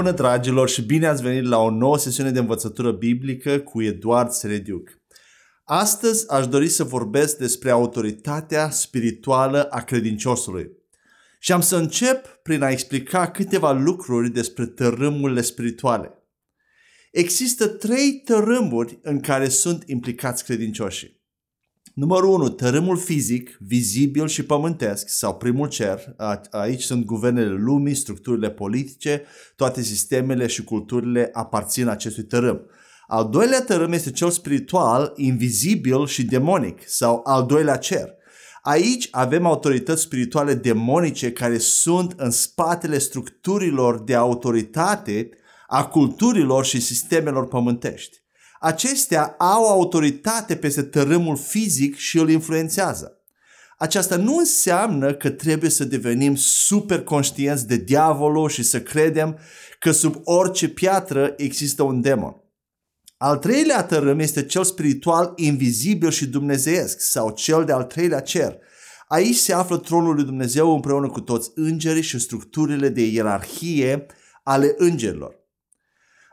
Bună dragilor și bine ați venit la o nouă sesiune de învățătură biblică cu Eduard Serediuc. Astăzi aș dori să vorbesc despre autoritatea spirituală a credinciosului. Și am să încep prin a explica câteva lucruri despre tărâmurile spirituale. Există trei tărâmuri în care sunt implicați credincioșii. Numărul 1, tărâmul fizic, vizibil și pământesc, sau primul cer. Aici sunt guvernele lumii, structurile politice, toate sistemele și culturile aparțin acestui tărâm. Al doilea tărâm este cel spiritual, invizibil și demonic, sau al doilea cer. Aici avem autorități spirituale demonice care sunt în spatele structurilor de autoritate a culturilor și sistemelor pământești acestea au autoritate peste tărâmul fizic și îl influențează. Aceasta nu înseamnă că trebuie să devenim super conștienți de diavolul și să credem că sub orice piatră există un demon. Al treilea tărâm este cel spiritual invizibil și dumnezeiesc sau cel de al treilea cer. Aici se află tronul lui Dumnezeu împreună cu toți îngerii și structurile de ierarhie ale îngerilor.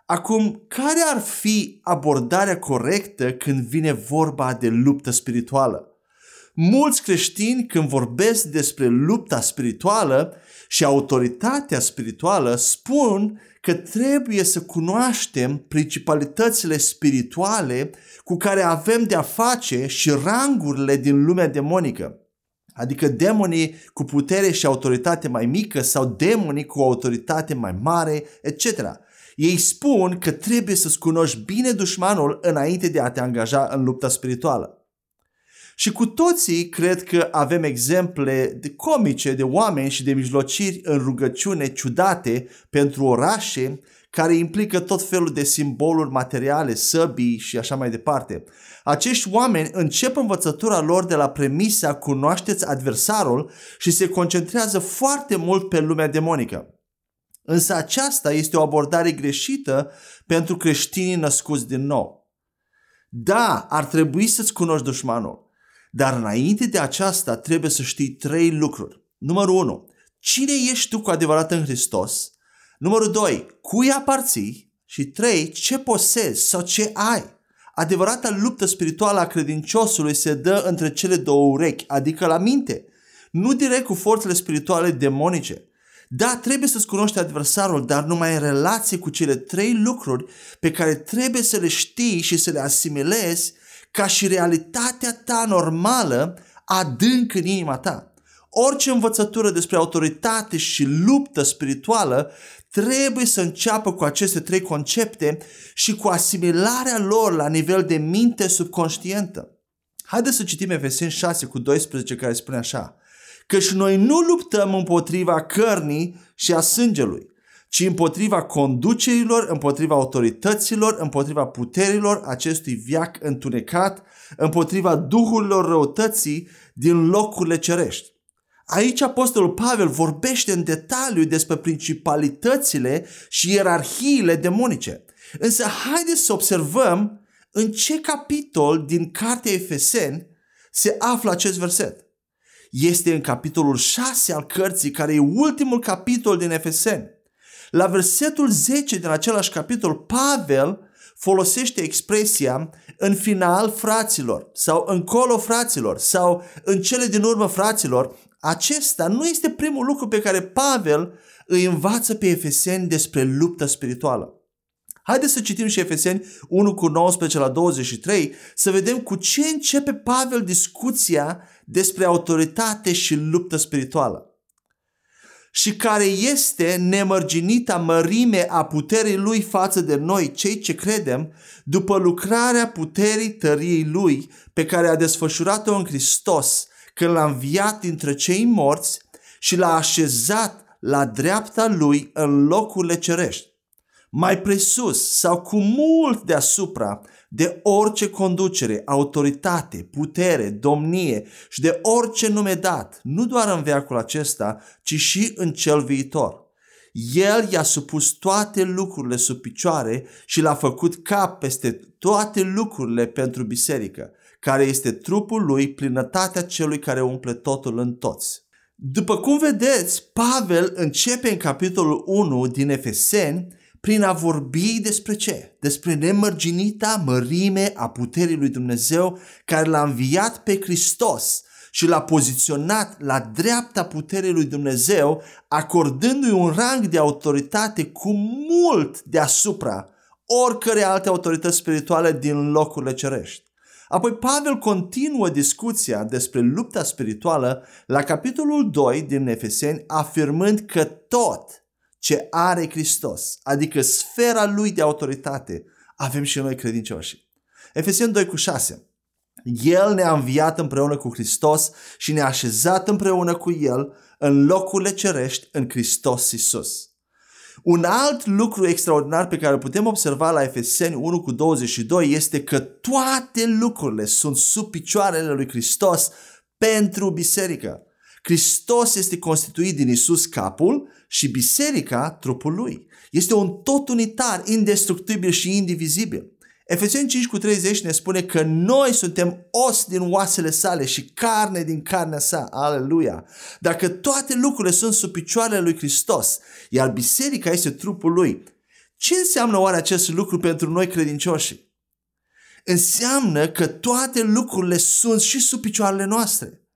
Acum, care ar fi abordarea corectă când vine vorba de luptă spirituală? Mulți creștini când vorbesc despre lupta spirituală și autoritatea spirituală spun că trebuie să cunoaștem principalitățile spirituale cu care avem de-a face și rangurile din lumea demonică. Adică demonii cu putere și autoritate mai mică sau demonii cu autoritate mai mare, etc. Ei spun că trebuie să-ți cunoști bine dușmanul înainte de a te angaja în lupta spirituală. Și cu toții cred că avem exemple de comice de oameni și de mijlociri în rugăciune ciudate pentru orașe care implică tot felul de simboluri materiale, săbii și așa mai departe. Acești oameni încep învățătura lor de la premisa cunoașteți adversarul și se concentrează foarte mult pe lumea demonică. Însă aceasta este o abordare greșită pentru creștinii născuți din nou. Da, ar trebui să-ți cunoști dușmanul, dar înainte de aceasta trebuie să știi trei lucruri. Numărul 1. Cine ești tu cu adevărat în Hristos? Numărul 2. Cui aparții? Și 3. Ce posezi sau ce ai? Adevărata luptă spirituală a credinciosului se dă între cele două urechi, adică la minte, nu direct cu forțele spirituale demonice. Da, trebuie să-ți cunoști adversarul, dar numai în relație cu cele trei lucruri pe care trebuie să le știi și să le asimilezi ca și realitatea ta normală adânc în inima ta. Orice învățătură despre autoritate și luptă spirituală trebuie să înceapă cu aceste trei concepte și cu asimilarea lor la nivel de minte subconștientă. Haideți să citim Efeseni 6 cu 12 care spune așa căci noi nu luptăm împotriva cărnii și a sângelui, ci împotriva conducerilor, împotriva autorităților, împotriva puterilor acestui viac întunecat, împotriva duhurilor răutății din locurile cerești. Aici Apostolul Pavel vorbește în detaliu despre principalitățile și ierarhiile demonice. Însă haideți să observăm în ce capitol din Cartea Efeseni se află acest verset este în capitolul 6 al cărții, care e ultimul capitol din Efeseni. La versetul 10 din același capitol, Pavel folosește expresia în final fraților sau încolo fraților sau în cele din urmă fraților. Acesta nu este primul lucru pe care Pavel îi învață pe efeseni despre luptă spirituală. Haideți să citim și Efeseni 1 cu 19 la 23 să vedem cu ce începe Pavel discuția despre autoritate și luptă spirituală și care este nemărginita mărime a puterii lui față de noi, cei ce credem, după lucrarea puterii tăriei lui pe care a desfășurat-o în Hristos când l-a înviat dintre cei morți și l-a așezat la dreapta lui în locurile cerești. Mai presus sau cu mult deasupra de orice conducere, autoritate, putere, domnie și de orice nume dat, nu doar în veacul acesta, ci și în cel viitor. El i-a supus toate lucrurile sub picioare și l-a făcut cap peste toate lucrurile pentru biserică, care este trupul lui, plinătatea celui care umple totul în toți. După cum vedeți, Pavel începe în capitolul 1 din Efeseni prin a vorbi despre ce? Despre nemărginita mărime a puterii lui Dumnezeu care l-a înviat pe Hristos și l-a poziționat la dreapta puterii lui Dumnezeu, acordându-i un rang de autoritate cu mult deasupra oricărei alte autorități spirituale din locurile cerești. Apoi Pavel continuă discuția despre lupta spirituală la capitolul 2 din Efeseni, afirmând că tot ce are Hristos, adică sfera lui de autoritate, avem și noi credincioși. Efeseni 2 cu 6. El ne-a înviat împreună cu Hristos și ne-a așezat împreună cu El în locurile cerești în Hristos Isus. Un alt lucru extraordinar pe care îl putem observa la Efeseni 1 cu 22 este că toate lucrurile sunt sub picioarele lui Hristos pentru biserică. Hristos este constituit din Isus capul și biserica trupul lui. Este un tot unitar, indestructibil și indivizibil. Efeseni 5 cu 30 ne spune că noi suntem os din oasele sale și carne din carnea sa. Aleluia! Dacă toate lucrurile sunt sub picioarele lui Hristos, iar biserica este trupul lui, ce înseamnă oare acest lucru pentru noi credincioși? Înseamnă că toate lucrurile sunt și sub picioarele noastre.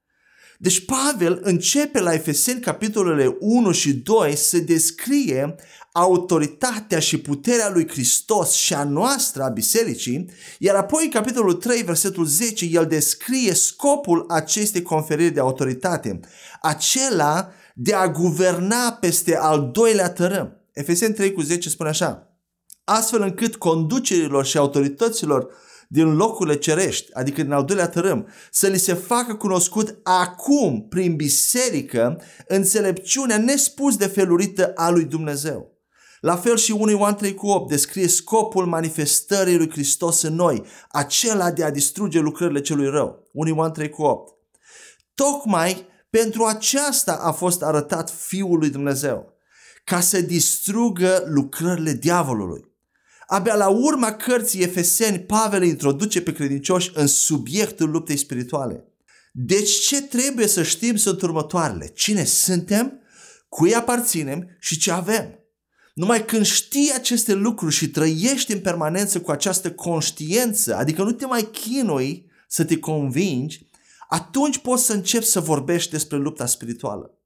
Deci Pavel începe la Efeseni capitolele 1 și 2 să descrie autoritatea și puterea lui Hristos și a noastră a bisericii, iar apoi în capitolul 3, versetul 10, el descrie scopul acestei conferiri de autoritate, acela de a guverna peste al doilea tărâm. Efeseni 3 cu 10 spune așa, astfel încât conducerilor și autorităților din locurile cerești, adică din al doilea tărâm, să li se facă cunoscut acum, prin biserică, înțelepciunea nespus de felurită a lui Dumnezeu. La fel și 1 Ioan 3 cu 8 descrie scopul manifestării lui Hristos în noi, acela de a distruge lucrările celui rău. 1 Ioan 3 cu 8. Tocmai pentru aceasta a fost arătat Fiul lui Dumnezeu, ca să distrugă lucrările diavolului. Abia la urma cărții Efeseni, Pavel introduce pe credincioși în subiectul luptei spirituale. Deci ce trebuie să știm sunt următoarele. Cine suntem, cui aparținem și ce avem. Numai când știi aceste lucruri și trăiești în permanență cu această conștiință, adică nu te mai chinui să te convingi, atunci poți să începi să vorbești despre lupta spirituală.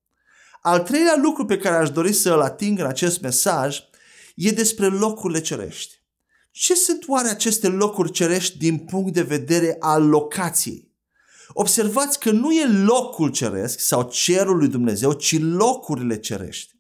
Al treilea lucru pe care aș dori să îl ating în acest mesaj e despre locurile cerești. Ce sunt oare aceste locuri cerești din punct de vedere al locației? Observați că nu e locul ceresc sau cerul lui Dumnezeu, ci locurile cerești.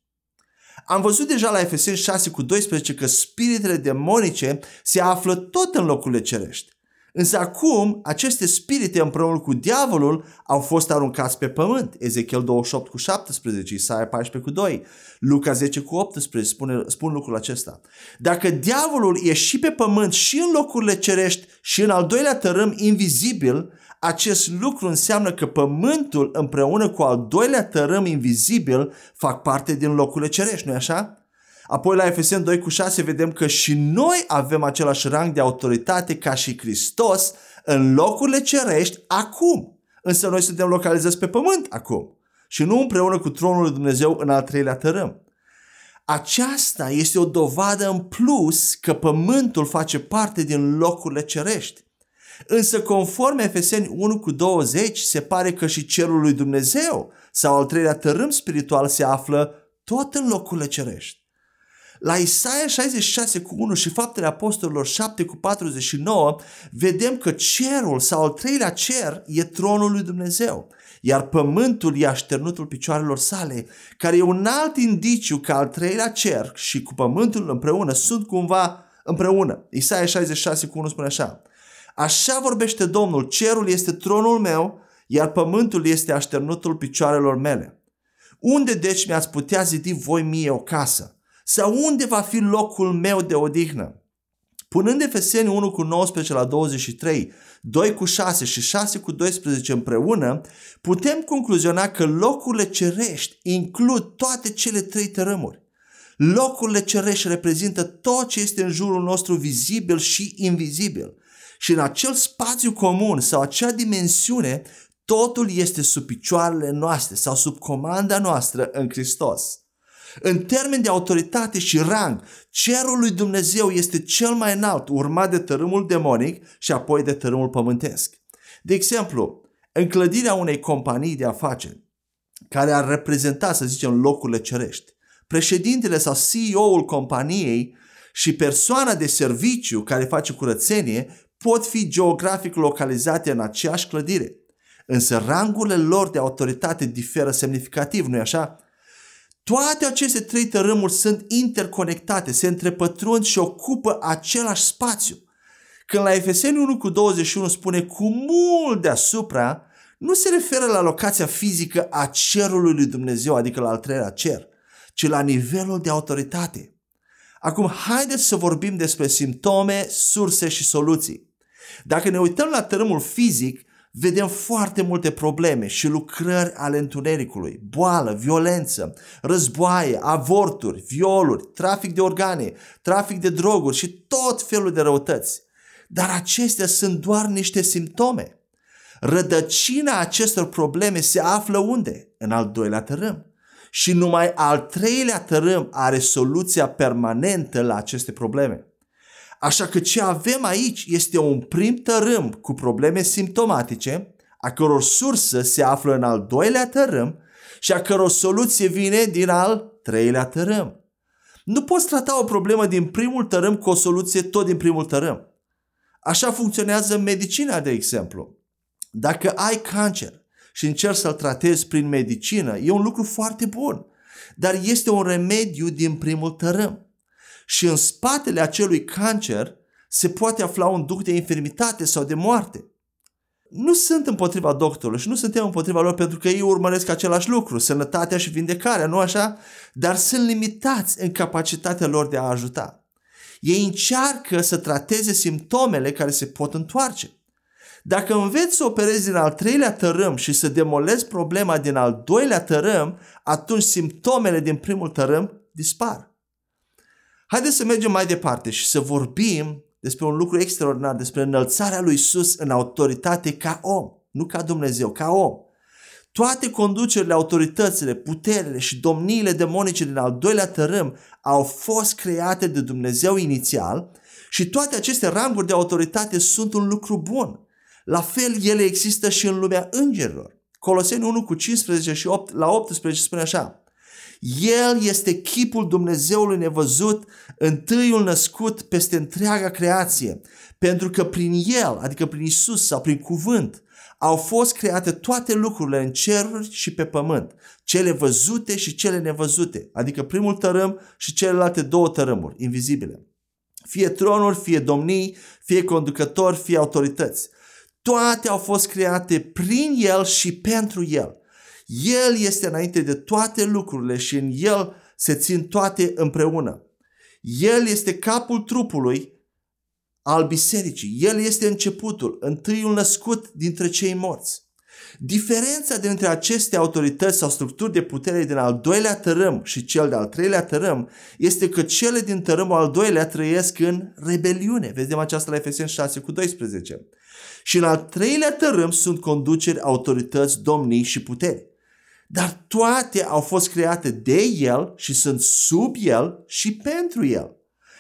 Am văzut deja la Efeseni 6 cu 12 că spiritele demonice se află tot în locurile cerești. Însă acum, aceste spirite împreună cu diavolul au fost aruncați pe pământ. Ezechiel 28 cu 17, Isaia 14 cu 2, Luca 10 cu 18 spune, spun lucrul acesta. Dacă diavolul e și pe pământ și în locurile cerești și în al doilea tărâm invizibil, acest lucru înseamnă că pământul împreună cu al doilea tărâm invizibil fac parte din locurile cerești, nu-i așa? Apoi la Efeseni 2 cu 6 vedem că și noi avem același rang de autoritate ca și Hristos în locurile cerești acum. Însă noi suntem localizați pe pământ acum și nu împreună cu tronul lui Dumnezeu în al treilea tărâm. Aceasta este o dovadă în plus că pământul face parte din locurile cerești. Însă conform Efeseni 1 cu 20 se pare că și cerul lui Dumnezeu sau al treilea tărâm spiritual se află tot în locurile cerești. La Isaia 66 cu 1 și faptele apostolilor 7 cu 49 vedem că cerul sau al treilea cer e tronul lui Dumnezeu, iar pământul e așternutul picioarelor sale, care e un alt indiciu că al treilea cer și cu pământul împreună sunt cumva împreună. Isaia 66 cu 1 spune așa, Așa vorbește Domnul, cerul este tronul meu, iar pământul este așternutul picioarelor mele. Unde deci mi-ați putea zidi voi mie o casă? Sau unde va fi locul meu de odihnă? Punând Efeseni 1 cu 19 la 23, 2 cu 6 și 6 cu 12 împreună, putem concluziona că locurile cerești includ toate cele trei tărâmuri. Locurile cerești reprezintă tot ce este în jurul nostru vizibil și invizibil. Și în acel spațiu comun sau acea dimensiune, Totul este sub picioarele noastre sau sub comanda noastră în Hristos. În termen de autoritate și rang, cerul lui Dumnezeu este cel mai înalt, urmat de tărâmul demonic și apoi de tărâmul pământesc. De exemplu, în clădirea unei companii de afaceri, care ar reprezenta, să zicem, locurile cerești, președintele sau CEO-ul companiei și persoana de serviciu care face curățenie pot fi geografic localizate în aceeași clădire. Însă rangurile lor de autoritate diferă semnificativ, nu-i așa? Toate aceste trei tărâmuri sunt interconectate, se întrepătrund și ocupă același spațiu. Când la Efeseni 1 cu 21 spune cu mult deasupra, nu se referă la locația fizică a cerului lui Dumnezeu, adică la al treilea cer, ci la nivelul de autoritate. Acum, haideți să vorbim despre simptome, surse și soluții. Dacă ne uităm la tărâmul fizic, vedem foarte multe probleme și lucrări ale întunericului, boală, violență, războaie, avorturi, violuri, trafic de organe, trafic de droguri și tot felul de răutăți. Dar acestea sunt doar niște simptome. Rădăcina acestor probleme se află unde? În al doilea tărâm. Și numai al treilea tărâm are soluția permanentă la aceste probleme. Așa că ce avem aici este un prim tărâm cu probleme simptomatice, a căror sursă se află în al doilea tărâm și a căror soluție vine din al treilea tărâm. Nu poți trata o problemă din primul tărâm cu o soluție tot din primul tărâm. Așa funcționează medicina, de exemplu. Dacă ai cancer și încerci să-l tratezi prin medicină, e un lucru foarte bun, dar este un remediu din primul tărâm și în spatele acelui cancer se poate afla un duc de infirmitate sau de moarte. Nu sunt împotriva doctorului și nu suntem împotriva lor pentru că ei urmăresc același lucru, sănătatea și vindecarea, nu așa? Dar sunt limitați în capacitatea lor de a ajuta. Ei încearcă să trateze simptomele care se pot întoarce. Dacă înveți să operezi din al treilea tărâm și să demolezi problema din al doilea tărâm, atunci simptomele din primul tărâm dispar. Haideți să mergem mai departe și să vorbim despre un lucru extraordinar, despre înălțarea lui Isus în autoritate ca om, nu ca Dumnezeu, ca om. Toate conducerile, autoritățile, puterile și domniile demonice din al doilea tărâm au fost create de Dumnezeu inițial și toate aceste ranguri de autoritate sunt un lucru bun. La fel, ele există și în lumea îngerilor. Coloseni 1 cu 15 și 8 la 18 spune așa. El este chipul Dumnezeului nevăzut, întâiul născut peste întreaga creație, pentru că prin El, adică prin Isus sau prin cuvânt, au fost create toate lucrurile în ceruri și pe pământ, cele văzute și cele nevăzute, adică primul tărâm și celelalte două tărâmuri, invizibile. Fie tronuri, fie domnii, fie conducători, fie autorități. Toate au fost create prin El și pentru El. El este înainte de toate lucrurile și în El se țin toate împreună. El este capul trupului al bisericii. El este începutul, întâiul născut dintre cei morți. Diferența dintre aceste autorități sau structuri de putere din al doilea tărâm și cel de-al treilea tărâm este că cele din tărâmul al doilea trăiesc în rebeliune. Vedem aceasta la Efeseni 6 cu 12. Și în al treilea tărâm sunt conduceri, autorități, domnii și puteri. Dar toate au fost create de El și sunt sub El și pentru El.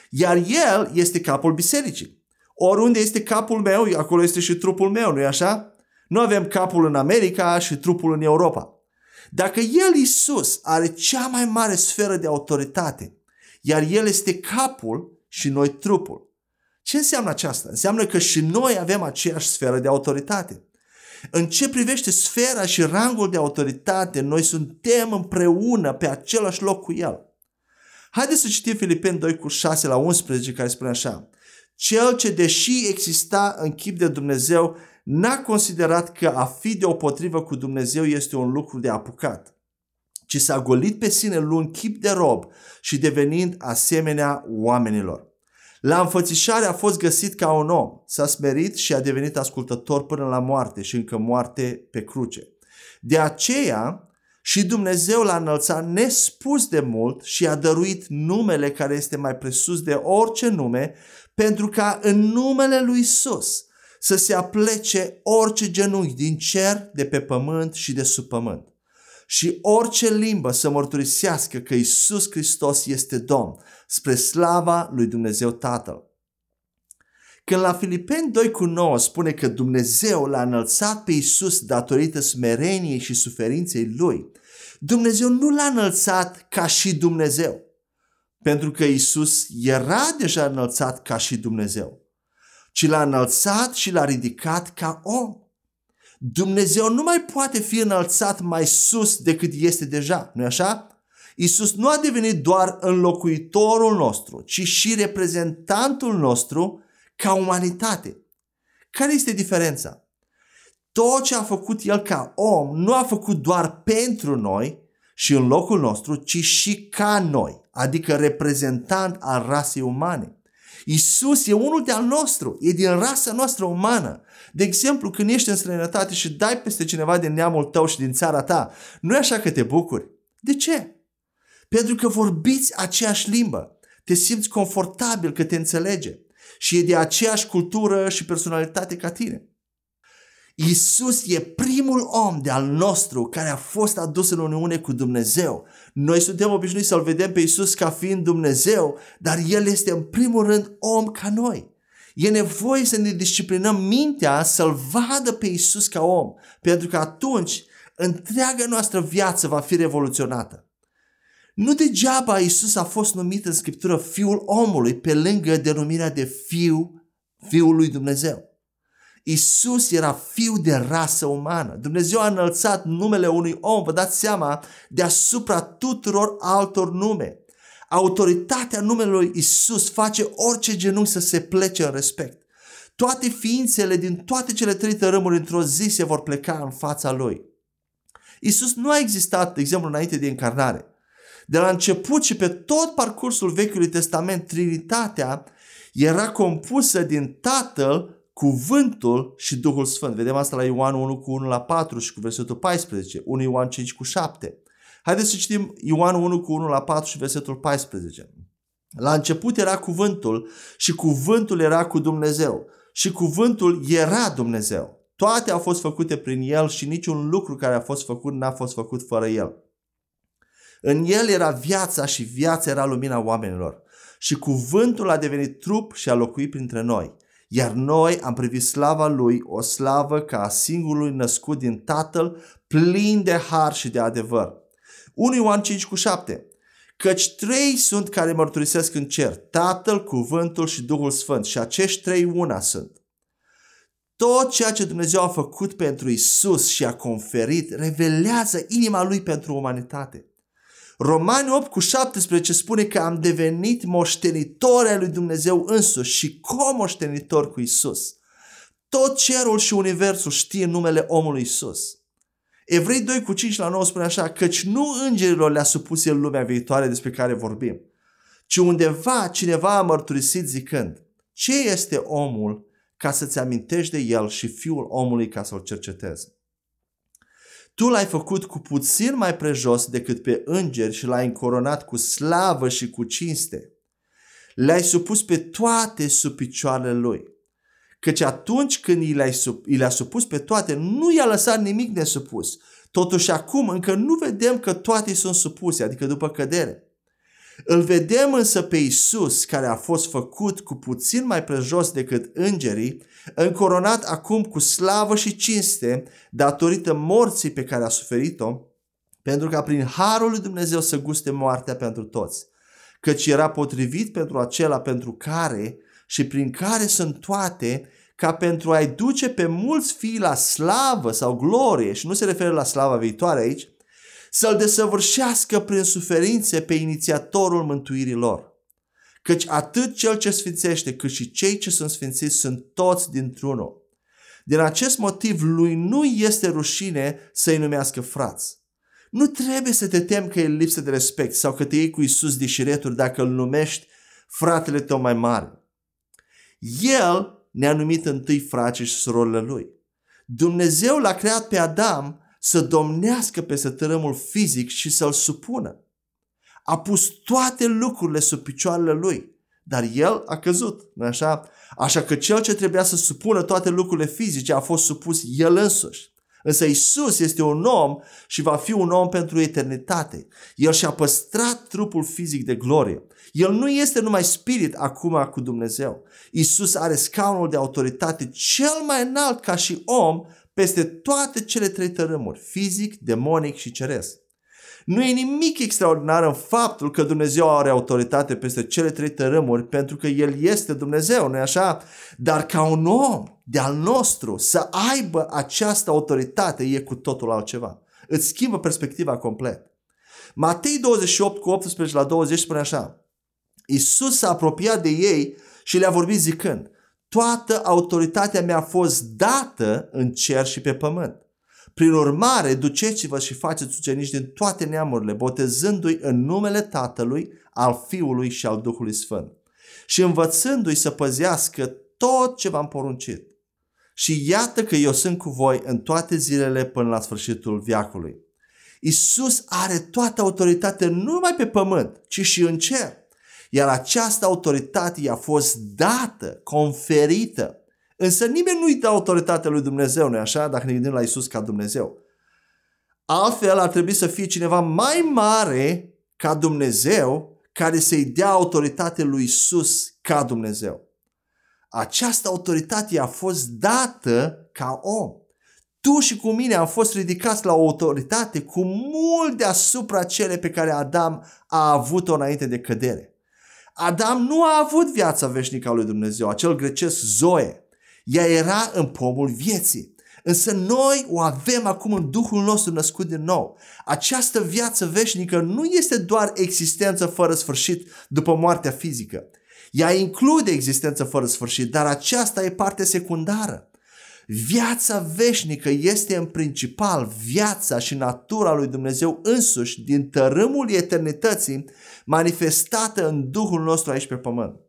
Iar El este capul bisericii. Oriunde este capul meu, acolo este și trupul meu, nu-i așa? Nu avem capul în America și trupul în Europa. Dacă El, Isus, are cea mai mare sferă de autoritate, iar El este capul și noi trupul, ce înseamnă aceasta? Înseamnă că și noi avem aceeași sferă de autoritate. În ce privește sfera și rangul de autoritate, noi suntem împreună pe același loc cu El. Haideți să citim Filipeni 2 cu 6 la 11 care spune așa. Cel ce deși exista în chip de Dumnezeu, n-a considerat că a fi deopotrivă cu Dumnezeu este un lucru de apucat, ci s-a golit pe sine luând chip de rob și devenind asemenea oamenilor. La înfățișare a fost găsit ca un om, s-a smerit și a devenit ascultător până la moarte și încă moarte pe cruce. De aceea și Dumnezeu l-a înălțat nespus de mult și a dăruit numele care este mai presus de orice nume, pentru ca în numele lui Isus să se aplece orice genunchi din cer, de pe pământ și de sub pământ. Și orice limbă să mărturisească că Isus Hristos este Domn, spre slava lui Dumnezeu Tatăl. Când la Filipeni 2 cu 9 spune că Dumnezeu l-a înălțat pe Isus datorită smereniei și suferinței lui, Dumnezeu nu l-a înălțat ca și Dumnezeu, pentru că Isus era deja înălțat ca și Dumnezeu, ci l-a înălțat și l-a ridicat ca om. Dumnezeu nu mai poate fi înălțat mai sus decât este deja, nu-i așa? Isus nu a devenit doar înlocuitorul nostru, ci și reprezentantul nostru ca umanitate. Care este diferența? Tot ce a făcut El ca om nu a făcut doar pentru noi și în locul nostru, ci și ca noi, adică reprezentant al rasei umane. Isus e unul de-al nostru, e din rasa noastră umană. De exemplu, când ești în străinătate și dai peste cineva din neamul tău și din țara ta, nu e așa că te bucuri. De ce? Pentru că vorbiți aceeași limbă, te simți confortabil că te înțelege și e de aceeași cultură și personalitate ca tine. Isus e primul om de al nostru care a fost adus în uniune cu Dumnezeu. Noi suntem obișnuiți să-L vedem pe Isus ca fiind Dumnezeu, dar El este în primul rând om ca noi. E nevoie să ne disciplinăm mintea să-L vadă pe Isus ca om, pentru că atunci întreaga noastră viață va fi revoluționată. Nu degeaba Isus a fost numit în Scriptură Fiul omului pe lângă denumirea de Fiu, Fiul lui Dumnezeu. Isus era fiu de rasă umană. Dumnezeu a înălțat numele unui om, vă dați seama, deasupra tuturor altor nume. Autoritatea numelui Isus face orice genunchi să se plece în respect. Toate ființele din toate cele trei tărâmuri într-o zi se vor pleca în fața Lui. Isus nu a existat, de exemplu, înainte de încarnare. De la început și pe tot parcursul Vechiului Testament, Trinitatea era compusă din Tatăl, Cuvântul și Duhul Sfânt. Vedem asta la Ioan 1 cu 1 la 4 și cu versetul 14, 1 Ioan 5 cu 7. Haideți să citim Ioan 1 cu 1 la 4 și versetul 14. La început era cuvântul și cuvântul era cu Dumnezeu și cuvântul era Dumnezeu. Toate au fost făcute prin El și niciun lucru care a fost făcut n-a fost făcut fără El. În El era viața și viața era lumina oamenilor. Și cuvântul a devenit trup și a locuit printre noi. Iar noi am privit slava Lui, o slavă ca a singurului născut din Tatăl, plin de har și de adevăr. 1 Ioan 5 cu 7 Căci trei sunt care mărturisesc în cer, Tatăl, Cuvântul și Duhul Sfânt și acești trei una sunt. Tot ceea ce Dumnezeu a făcut pentru Isus și a conferit revelează inima Lui pentru umanitate. Romani 8 cu 17 spune că am devenit moștenitori ai lui Dumnezeu însuși și comoștenitori cu Isus. Tot cerul și universul știe numele omului Isus. Evrei 2 cu 5 la 9 spune așa, căci nu îngerilor le-a supus el lumea viitoare despre care vorbim, ci undeva cineva a mărturisit zicând, ce este omul ca să-ți amintești de el și fiul omului ca să-l cercetezi? Tu l-ai făcut cu puțin mai prejos decât pe îngeri și l-ai încoronat cu slavă și cu cinste. Le-ai supus pe toate sub picioarele lui. Căci atunci când i le-a sup, i le supus pe toate, nu i-a lăsat nimic nesupus. Totuși acum încă nu vedem că toate sunt supuse, adică după cădere. Îl vedem însă pe Isus, care a fost făcut cu puțin mai prejos decât îngerii, încoronat acum cu slavă și cinste, datorită morții pe care a suferit-o, pentru ca prin harul lui Dumnezeu să guste moartea pentru toți, căci era potrivit pentru acela pentru care și prin care sunt toate, ca pentru a-i duce pe mulți fii la slavă sau glorie, și nu se referă la slava viitoare aici, să-L desăvârșească prin suferințe pe inițiatorul mântuirii lor. Căci atât cel ce sfințește cât și cei ce sunt sfințiți sunt toți dintr-unul. Din acest motiv lui nu este rușine să-i numească frați. Nu trebuie să te temi că e lipsă de respect sau că te iei cu Isus de șireturi dacă îl numești fratele tău mai mare. El ne-a numit întâi frații și surorile lui. Dumnezeu l-a creat pe Adam să domnească peste tărâmul fizic și să-l supună. A pus toate lucrurile sub picioarele lui. dar el a căzut, nu așa? Așa că cel ce trebuia să supună toate lucrurile fizice a fost supus el însuși. Însă Isus este un om și va fi un om pentru eternitate. El și-a păstrat trupul fizic de glorie. El nu este numai spirit acum cu Dumnezeu. Isus are scaunul de autoritate cel mai înalt ca și om peste toate cele trei tărâmuri, fizic, demonic și ceresc. Nu e nimic extraordinar în faptul că Dumnezeu are autoritate peste cele trei tărâmuri pentru că El este Dumnezeu, nu-i așa? Dar ca un om de-al nostru să aibă această autoritate e cu totul altceva. Îți schimbă perspectiva complet. Matei 28 cu 18 la 20 spune așa. Iisus s-a apropiat de ei și le-a vorbit zicând, toată autoritatea mi-a fost dată în cer și pe pământ. Prin urmare, duceți-vă și faceți ucenici din toate neamurile, botezându-i în numele Tatălui, al Fiului și al Duhului Sfânt și învățându-i să păzească tot ce v-am poruncit. Și iată că eu sunt cu voi în toate zilele până la sfârșitul viacului. Isus are toată autoritatea nu numai pe pământ, ci și în cer. Iar această autoritate i-a fost dată, conferită Însă nimeni nu-i dă autoritatea lui Dumnezeu, nu așa? Dacă ne gândim la Isus ca Dumnezeu. Altfel ar trebui să fie cineva mai mare ca Dumnezeu care să-i dea autoritate lui Isus ca Dumnezeu. Această autoritate a fost dată ca om. Tu și cu mine am fost ridicați la o autoritate cu mult deasupra cele pe care Adam a avut-o înainte de cădere. Adam nu a avut viața veșnică a lui Dumnezeu, acel grecesc Zoe. Ea era în pomul vieții. Însă noi o avem acum în Duhul nostru născut din nou. Această viață veșnică nu este doar existență fără sfârșit după moartea fizică. Ea include existență fără sfârșit, dar aceasta e parte secundară. Viața veșnică este în principal viața și natura lui Dumnezeu însuși din tărâmul eternității manifestată în Duhul nostru aici pe pământ.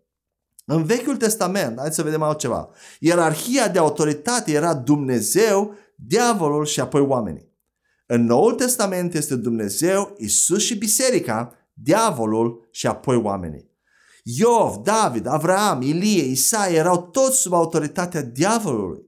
În Vechiul Testament, hai să vedem altceva, ierarhia de autoritate era Dumnezeu, diavolul și apoi oamenii. În Noul Testament este Dumnezeu, Isus și biserica, diavolul și apoi oamenii. Iov, David, Avram, Ilie, Isaia erau toți sub autoritatea diavolului.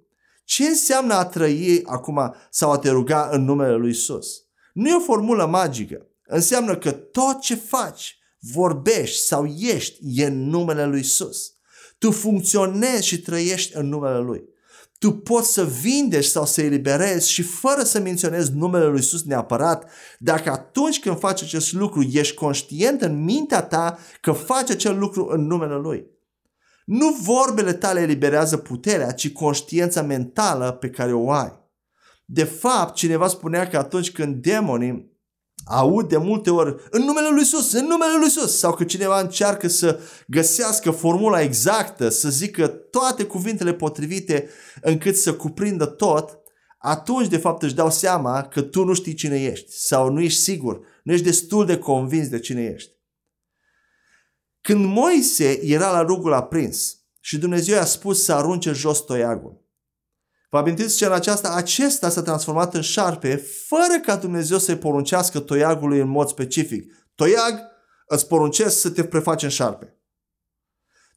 Ce înseamnă a trăi acum sau a te ruga în numele lui Isus? Nu e o formulă magică. Înseamnă că tot ce faci vorbești sau ești e în numele lui Isus. Tu funcționezi și trăiești în numele Lui. Tu poți să vindești sau să eliberezi și fără să menționezi numele Lui Isus neapărat, dacă atunci când faci acest lucru ești conștient în mintea ta că faci acel lucru în numele Lui. Nu vorbele tale eliberează puterea, ci conștiința mentală pe care o ai. De fapt, cineva spunea că atunci când demonii aud de multe ori în numele lui Isus, în numele lui Isus sau că cineva încearcă să găsească formula exactă, să zică toate cuvintele potrivite încât să cuprindă tot, atunci de fapt își dau seama că tu nu știi cine ești sau nu ești sigur, nu ești destul de convins de cine ești. Când Moise era la rugul aprins și Dumnezeu i-a spus să arunce jos toiagul, Vă amintiți scena aceasta? Acesta s-a transformat în șarpe fără ca Dumnezeu să-i poruncească toiagului în mod specific. Toiag, îți poruncesc să te prefaci în șarpe.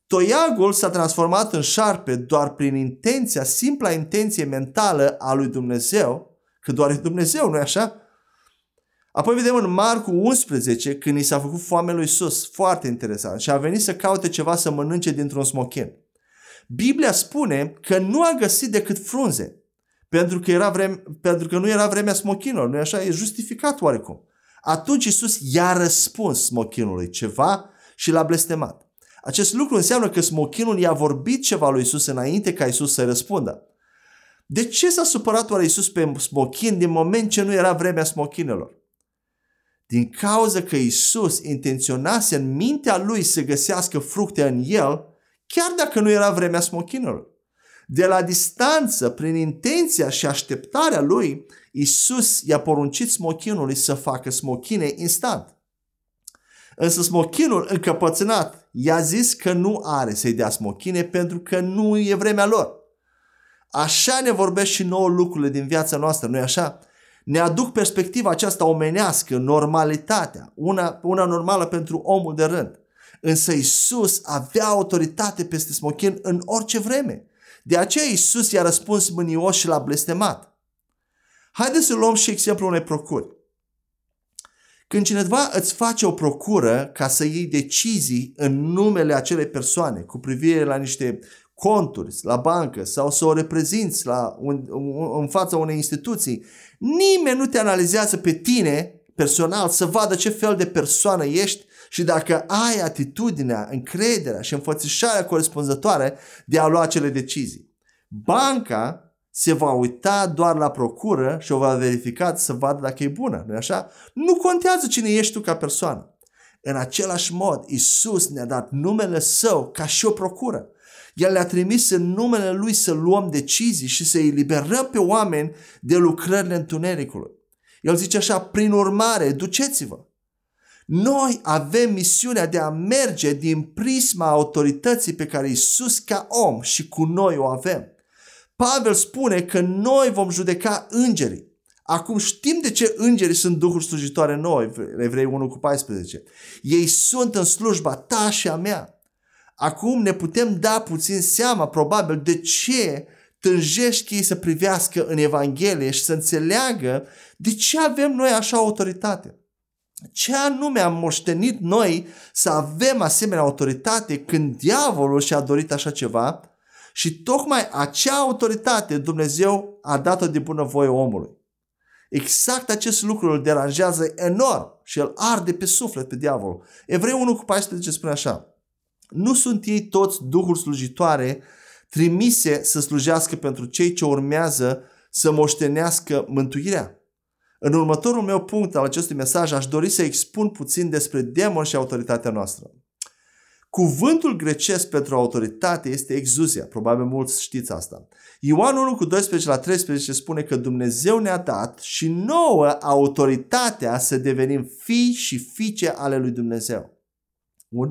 Toiagul s-a transformat în șarpe doar prin intenția, simpla intenție mentală a lui Dumnezeu, că doar e Dumnezeu, nu-i așa? Apoi vedem în Marcu 11 când i s-a făcut foame lui Isus, foarte interesant, și a venit să caute ceva să mănânce dintr-un smochin. Biblia spune că nu a găsit decât frunze. Pentru că, era vreme, pentru că nu era vremea smochinilor, nu așa? E justificat oarecum. Atunci Isus i-a răspuns smochinului ceva și l-a blestemat. Acest lucru înseamnă că smochinul i-a vorbit ceva lui Isus înainte ca Isus să răspundă. De ce s-a supărat oare Isus pe smochin din moment ce nu era vremea smochinelor? Din cauza că Isus intenționase în mintea lui să găsească fructe în el, chiar dacă nu era vremea smochinului. De la distanță, prin intenția și așteptarea lui, Isus i-a poruncit smochinului să facă smochine instant. Însă smochinul încăpățânat i-a zis că nu are să-i dea smochine pentru că nu e vremea lor. Așa ne vorbesc și nouă lucrurile din viața noastră, nu-i așa? Ne aduc perspectiva aceasta omenească, normalitatea, una, una normală pentru omul de rând. Însă Isus avea autoritate peste smochin în orice vreme. De aceea Isus i-a răspuns mânios și l-a blestemat. Haideți să luăm și exemplul unei procuri. Când cineva îți face o procură ca să iei decizii în numele acelei persoane cu privire la niște conturi la bancă sau să o reprezinți la un, în fața unei instituții, nimeni nu te analizează pe tine personal să vadă ce fel de persoană ești și dacă ai atitudinea, încrederea și înfățișarea corespunzătoare de a lua acele decizii. Banca se va uita doar la procură și o va verifica să vadă dacă e bună, nu așa? Nu contează cine ești tu ca persoană. În același mod, Isus ne-a dat numele Său ca și o procură. El le-a trimis în numele Lui să luăm decizii și să eliberăm pe oameni de lucrările întunericului. El zice așa, prin urmare, duceți-vă. Noi avem misiunea de a merge din prisma autorității pe care Isus ca om și cu noi o avem. Pavel spune că noi vom judeca îngerii. Acum știm de ce îngerii sunt duhuri slujitoare noi, Evrei 1 cu 14. Ei sunt în slujba ta și a mea. Acum ne putem da puțin seama, probabil, de ce tânjești ei să privească în Evanghelie și să înțeleagă de ce avem noi așa autoritate. Ce anume am moștenit noi să avem asemenea autoritate când diavolul și-a dorit așa ceva și tocmai acea autoritate Dumnezeu a dat-o de bunăvoie omului. Exact acest lucru îl deranjează enorm și îl arde pe suflet pe diavolul. Evrei 1 cu 14 spune așa. Nu sunt ei toți duhuri slujitoare trimise să slujească pentru cei ce urmează să moștenească mântuirea? În următorul meu punct al acestui mesaj aș dori să expun puțin despre demon și autoritatea noastră. Cuvântul grecesc pentru autoritate este exuzia. Probabil mulți știți asta. Ioan 1 cu 12 la 13 spune că Dumnezeu ne-a dat și nouă autoritatea să devenim fii și fiice ale lui Dumnezeu.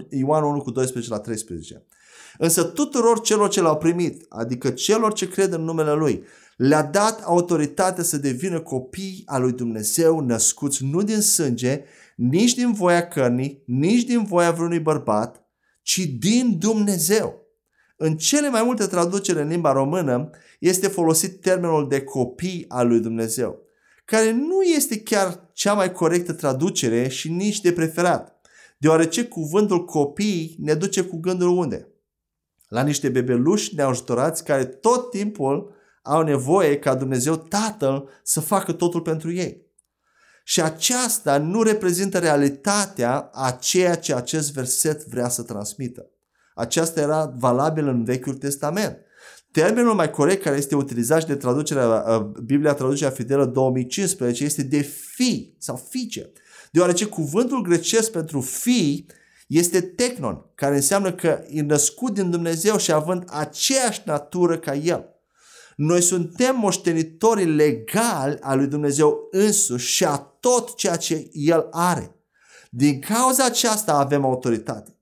Ioan 1 cu 12 la 13. Însă tuturor celor ce l-au primit, adică celor ce cred în numele Lui, le-a dat autoritatea să devină copii al lui Dumnezeu născuți nu din sânge, nici din voia cărnii, nici din voia vreunui bărbat, ci din Dumnezeu. În cele mai multe traduceri în limba română este folosit termenul de copii al lui Dumnezeu, care nu este chiar cea mai corectă traducere și nici de preferat, deoarece cuvântul copii ne duce cu gândul unde? La niște bebeluși neajutorați care tot timpul au nevoie ca Dumnezeu Tatăl să facă totul pentru ei. Și aceasta nu reprezintă realitatea a ceea ce acest verset vrea să transmită. Aceasta era valabil în Vechiul Testament. Termenul mai corect care este utilizat și de traducerea, uh, Biblia Traducerea Fidelă 2015 este de fi sau fice. Deoarece cuvântul grecesc pentru fi este technon, care înseamnă că e născut din Dumnezeu și având aceeași natură ca El. Noi suntem moștenitori legali al lui Dumnezeu însuși și a tot ceea ce El are. Din cauza aceasta avem autoritate.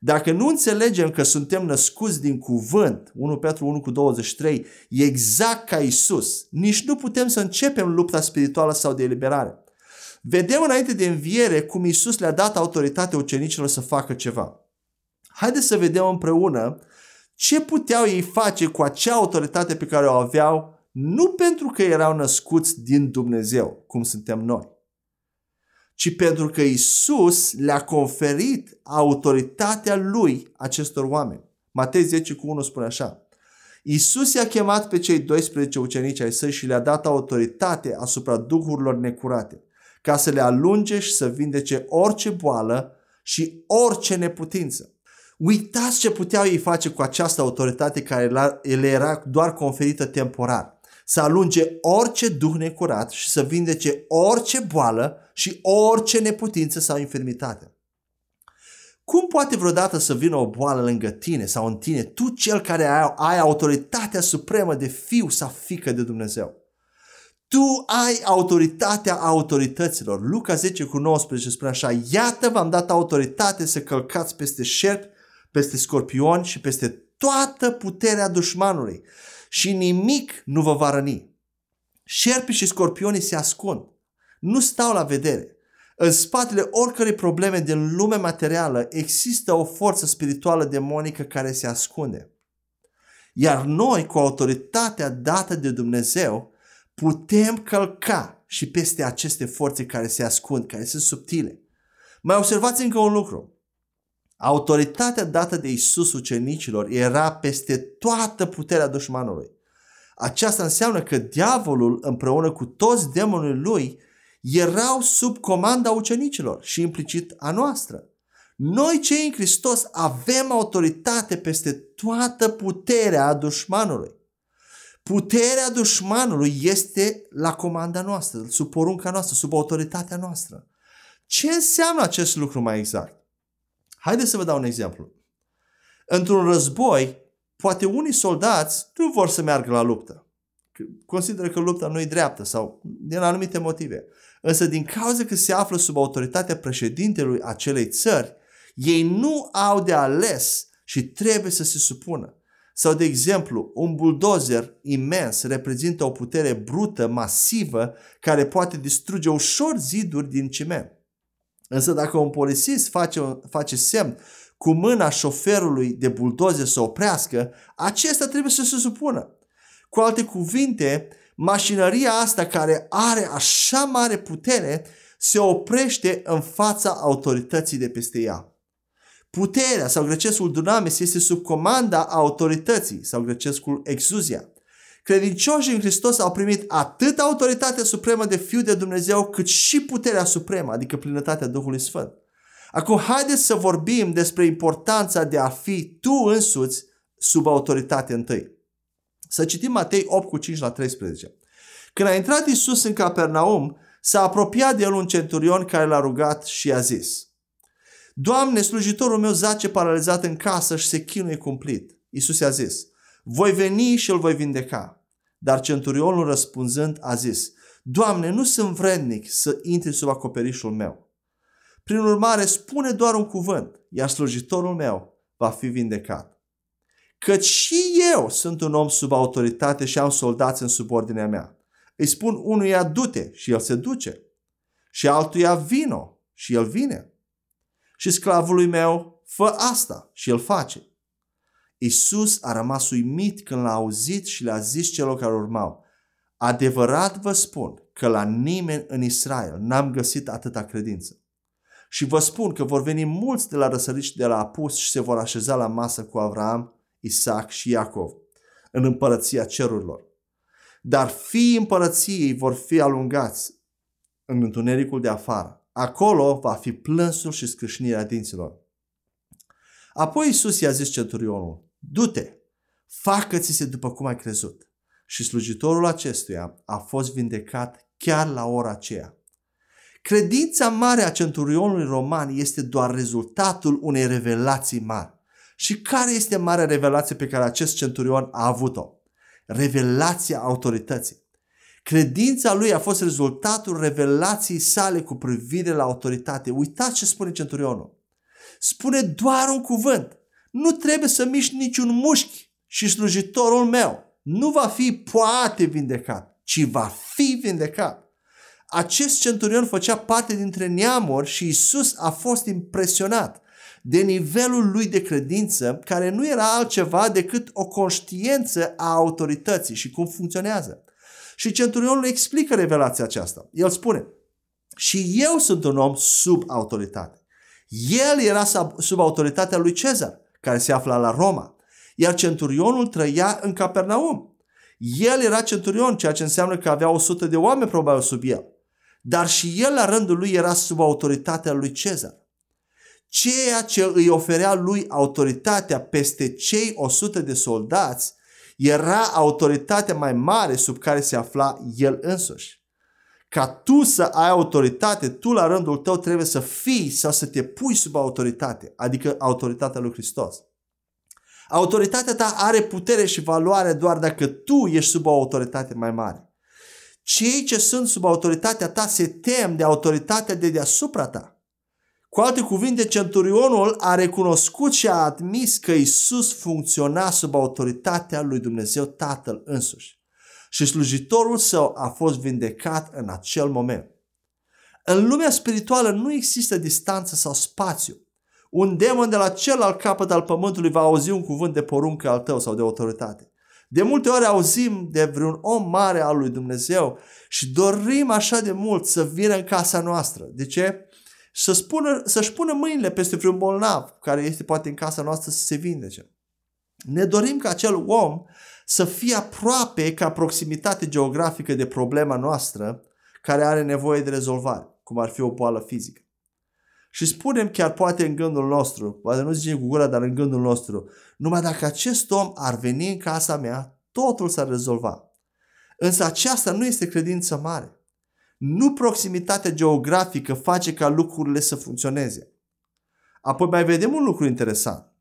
Dacă nu înțelegem că suntem născuți din cuvânt, 1 Petru 1 cu 23, exact ca Isus, nici nu putem să începem lupta spirituală sau de eliberare. Vedem înainte de înviere cum Isus le-a dat autoritate ucenicilor să facă ceva. Haideți să vedem împreună ce puteau ei face cu acea autoritate pe care o aveau, nu pentru că erau născuți din Dumnezeu, cum suntem noi, ci pentru că Isus le-a conferit autoritatea lui acestor oameni. Matei 10 cu 1 spune așa. Isus i-a chemat pe cei 12 ucenici ai săi și le-a dat autoritate asupra duhurilor necurate, ca să le alunge și să vindece orice boală și orice neputință. Uitați ce puteau ei face cu această autoritate care le era doar conferită temporar. Să alunge orice duh necurat și să vindece orice boală și orice neputință sau infirmitate. Cum poate vreodată să vină o boală lângă tine sau în tine, tu cel care ai, ai autoritatea supremă de fiu sau fică de Dumnezeu? Tu ai autoritatea autorităților. Luca 10 cu 19 spune așa, iată v-am dat autoritate să călcați peste șerpi peste scorpioni și peste toată puterea dușmanului și nimic nu vă va răni. Șerpii și scorpionii se ascund, nu stau la vedere. În spatele oricărei probleme din lumea materială există o forță spirituală demonică care se ascunde. Iar noi, cu autoritatea dată de Dumnezeu, putem călca și peste aceste forțe care se ascund, care sunt subtile. Mai observați încă un lucru. Autoritatea dată de Isus ucenicilor era peste toată puterea dușmanului. Aceasta înseamnă că diavolul împreună cu toți demonii lui erau sub comanda ucenicilor și implicit a noastră. Noi cei în Hristos avem autoritate peste toată puterea dușmanului. Puterea dușmanului este la comanda noastră, sub porunca noastră, sub autoritatea noastră. Ce înseamnă acest lucru mai exact? Haideți să vă dau un exemplu. Într-un război, poate unii soldați nu vor să meargă la luptă. Consideră că lupta nu e dreaptă sau din anumite motive. Însă din cauza că se află sub autoritatea președintelui acelei țări, ei nu au de ales și trebuie să se supună. Sau, de exemplu, un buldozer imens reprezintă o putere brută, masivă, care poate distruge ușor ziduri din ciment. Însă dacă un polițist face, face semn cu mâna șoferului de buldozer să oprească, acesta trebuie să se supună. Cu alte cuvinte, mașinăria asta care are așa mare putere se oprește în fața autorității de peste ea. Puterea sau grecescul dunamis este sub comanda autorității sau grecescul exuzia. Credincioșii în Hristos au primit atât autoritatea supremă de Fiul de Dumnezeu, cât și puterea supremă, adică plinătatea Duhului Sfânt. Acum, haideți să vorbim despre importanța de a fi tu însuți sub autoritate întâi. Să citim Matei 8 cu 5 la 13. Când a intrat Isus în Capernaum, s-a apropiat de el un centurion care l-a rugat și a zis Doamne, slujitorul meu zace paralizat în casă și se chinuie cumplit. Isus i-a zis voi veni și îl voi vindeca. Dar centurionul răspunzând a zis, Doamne, nu sunt vrednic să intri sub acoperișul meu. Prin urmare, spune doar un cuvânt, iar slujitorul meu va fi vindecat. Căci și eu sunt un om sub autoritate și am soldați în subordinea mea. Îi spun unuia du-te și el se duce. Și altuia vino și el vine. Și sclavului meu fă asta și el face. Isus a rămas uimit când l-a auzit și le-a zis celor care urmau, adevărat vă spun că la nimeni în Israel n-am găsit atâta credință. Și vă spun că vor veni mulți de la răsărit și de la apus și se vor așeza la masă cu Avram, Isaac și Iacov în împărăția cerurilor. Dar fiii împărăției vor fi alungați în întunericul de afară. Acolo va fi plânsul și scrâșnirea dinților. Apoi Isus i-a zis centurionul, du-te, facă-ți se după cum ai crezut. Și slujitorul acestuia a fost vindecat chiar la ora aceea. Credința mare a centurionului roman este doar rezultatul unei revelații mari. Și care este marea revelație pe care acest centurion a avut-o? Revelația autorității. Credința lui a fost rezultatul revelației sale cu privire la autoritate. Uitați ce spune centurionul. Spune doar un cuvânt nu trebuie să miști niciun mușchi și slujitorul meu nu va fi poate vindecat, ci va fi vindecat. Acest centurion făcea parte dintre neamuri și Isus a fost impresionat de nivelul lui de credință, care nu era altceva decât o conștiință a autorității și cum funcționează. Și centurionul explică revelația aceasta. El spune, și eu sunt un om sub autoritate. El era sub autoritatea lui Cezar care se afla la Roma, iar centurionul trăia în Capernaum. El era centurion, ceea ce înseamnă că avea 100 de oameni probabil sub el. Dar și el la rândul lui era sub autoritatea lui Cezar. Ceea ce îi oferea lui autoritatea peste cei 100 de soldați era autoritatea mai mare sub care se afla el însuși. Ca tu să ai autoritate, tu la rândul tău trebuie să fii sau să te pui sub autoritate, adică autoritatea lui Hristos. Autoritatea ta are putere și valoare doar dacă tu ești sub o autoritate mai mare. Cei ce sunt sub autoritatea ta se tem de autoritatea de deasupra ta. Cu alte cuvinte, centurionul a recunoscut și a admis că Isus funcționa sub autoritatea lui Dumnezeu Tatăl însuși și slujitorul său a fost vindecat în acel moment. În lumea spirituală nu există distanță sau spațiu. Un demon de la celălalt capăt al pământului va auzi un cuvânt de poruncă al tău sau de autoritate. De multe ori auzim de vreun om mare al lui Dumnezeu și dorim așa de mult să vină în casa noastră. De ce? Să spună, să-și pună mâinile peste vreun bolnav care este poate în casa noastră să se vindece. Ne dorim ca acel om să fie aproape ca proximitate geografică de problema noastră care are nevoie de rezolvare, cum ar fi o boală fizică. Și spunem chiar poate în gândul nostru, poate nu zicem cu gura, dar în gândul nostru, numai dacă acest om ar veni în casa mea, totul s-ar rezolva. Însă aceasta nu este credință mare. Nu proximitatea geografică face ca lucrurile să funcționeze. Apoi mai vedem un lucru interesant.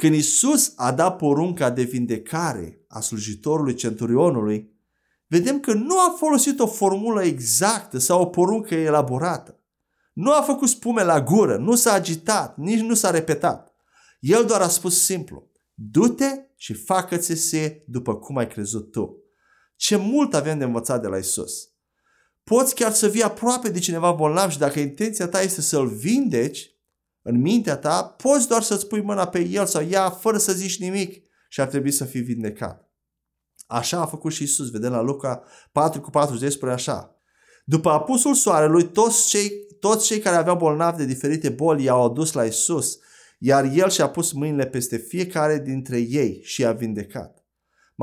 Când Isus a dat porunca de vindecare a slujitorului centurionului, vedem că nu a folosit o formulă exactă sau o poruncă elaborată. Nu a făcut spume la gură, nu s-a agitat, nici nu s-a repetat. El doar a spus simplu, du-te și facă-ți se după cum ai crezut tu. Ce mult avem de învățat de la Isus. Poți chiar să vii aproape de cineva bolnav și dacă intenția ta este să-l vindeci, în mintea ta, poți doar să-ți pui mâna pe el sau ea fără să zici nimic și ar trebui să fii vindecat. Așa a făcut și Isus. Vedem la Luca 4 cu 40 spune așa. După apusul soarelui, toți cei, toți cei care aveau bolnavi de diferite boli i-au adus la Isus, iar El și-a pus mâinile peste fiecare dintre ei și i-a vindecat.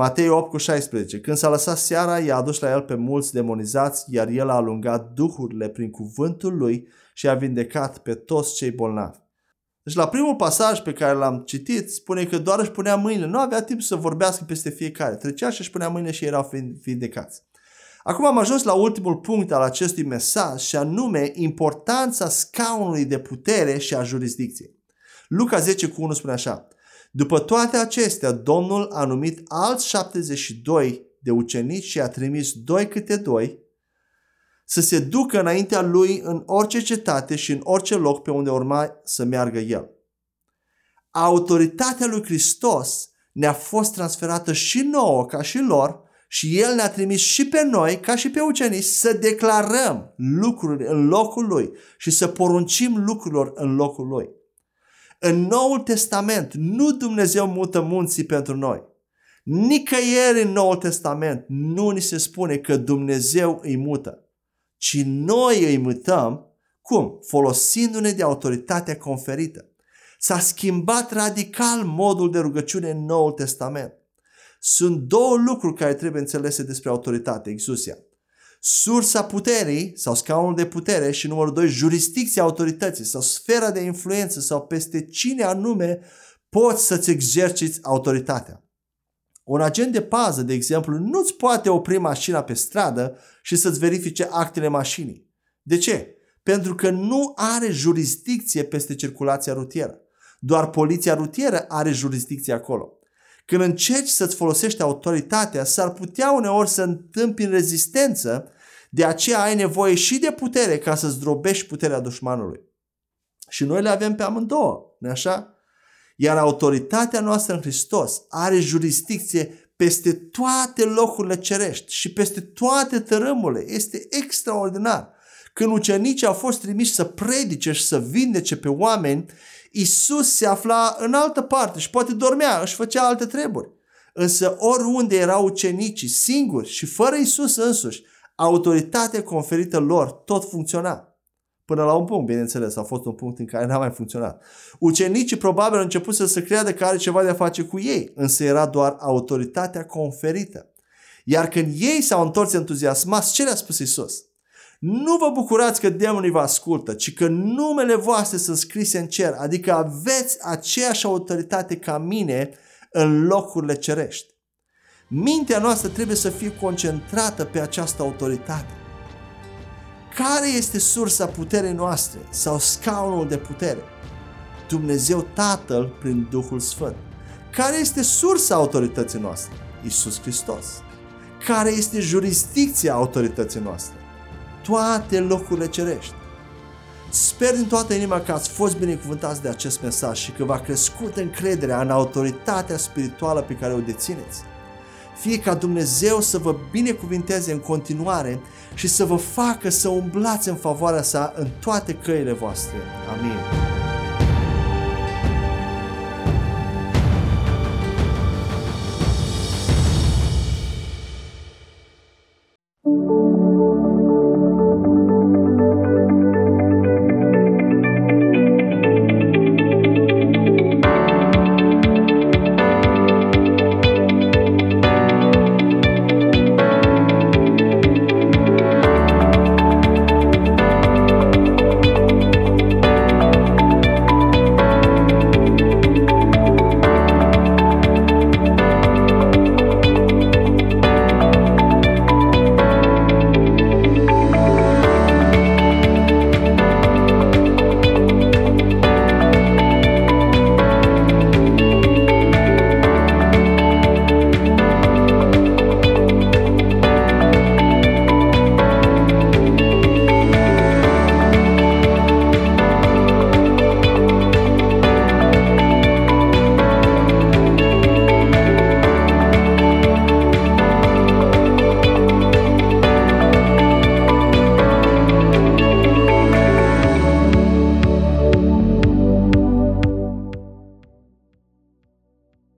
Matei 8 cu 16. Când s-a lăsat seara, i-a adus la el pe mulți demonizați, iar el a alungat duhurile prin cuvântul lui și a vindecat pe toți cei bolnavi. Deci la primul pasaj pe care l-am citit spune că doar își punea mâinile, nu avea timp să vorbească peste fiecare, trecea și își punea mâinile și erau vindecați. Acum am ajuns la ultimul punct al acestui mesaj și anume importanța scaunului de putere și a jurisdicției. Luca 10 cu 1 spune așa. După toate acestea, Domnul a numit alți 72 de ucenici și a trimis doi câte doi să se ducă înaintea lui în orice cetate și în orice loc pe unde urma să meargă el. Autoritatea lui Hristos ne-a fost transferată și nouă ca și lor și El ne-a trimis și pe noi, ca și pe ucenici, să declarăm lucruri în locul Lui și să poruncim lucrurilor în locul Lui. În Noul Testament nu Dumnezeu mută munții pentru noi. Nicăieri în Noul Testament nu ni se spune că Dumnezeu îi mută, ci noi îi mutăm, cum? Folosindu-ne de autoritatea conferită. S-a schimbat radical modul de rugăciune în Noul Testament. Sunt două lucruri care trebuie înțelese despre autoritate, exusia. Sursa puterii sau scaunul de putere și numărul doi, jurisdicția autorității sau sfera de influență sau peste cine anume poți să-ți exerciți autoritatea. Un agent de pază, de exemplu, nu-ți poate opri mașina pe stradă și să-ți verifice actele mașinii. De ce? Pentru că nu are jurisdicție peste circulația rutieră. Doar poliția rutieră are jurisdicție acolo. Când încerci să-ți folosești autoritatea, s-ar putea uneori să întâmpi în rezistență, de aceea ai nevoie și de putere ca să zdrobești puterea dușmanului. Și noi le avem pe amândouă, nu așa? Iar autoritatea noastră în Hristos are jurisdicție peste toate locurile cerești și peste toate tărâmurile. Este extraordinar. Când ucenicii au fost trimiși să predice și să vindece pe oameni, Isus se afla în altă parte și poate dormea, își făcea alte treburi. Însă oriunde erau ucenicii, singuri și fără Isus însuși, autoritatea conferită lor tot funcționa. Până la un punct, bineînțeles, a fost un punct în care n-a mai funcționat. Ucenicii probabil au început să se creadă că are ceva de a face cu ei, însă era doar autoritatea conferită. Iar când ei s-au întors entuziasmați, ce le-a spus Isus? Nu vă bucurați că demonii vă ascultă, ci că numele voastre sunt scrise în cer, adică aveți aceeași autoritate ca mine în locurile cerești. Mintea noastră trebuie să fie concentrată pe această autoritate. Care este sursa puterii noastre sau scaunul de putere? Dumnezeu Tatăl prin Duhul Sfânt. Care este sursa autorității noastre? Isus Hristos. Care este jurisdicția autorității noastre? Toate locurile cerești. Sper din toată inima că ați fost binecuvântați de acest mesaj și că v-a crescut încrederea în autoritatea spirituală pe care o dețineți. Fie ca Dumnezeu să vă binecuvinteze în continuare și să vă facă să umblați în favoarea sa în toate căile voastre. Amin.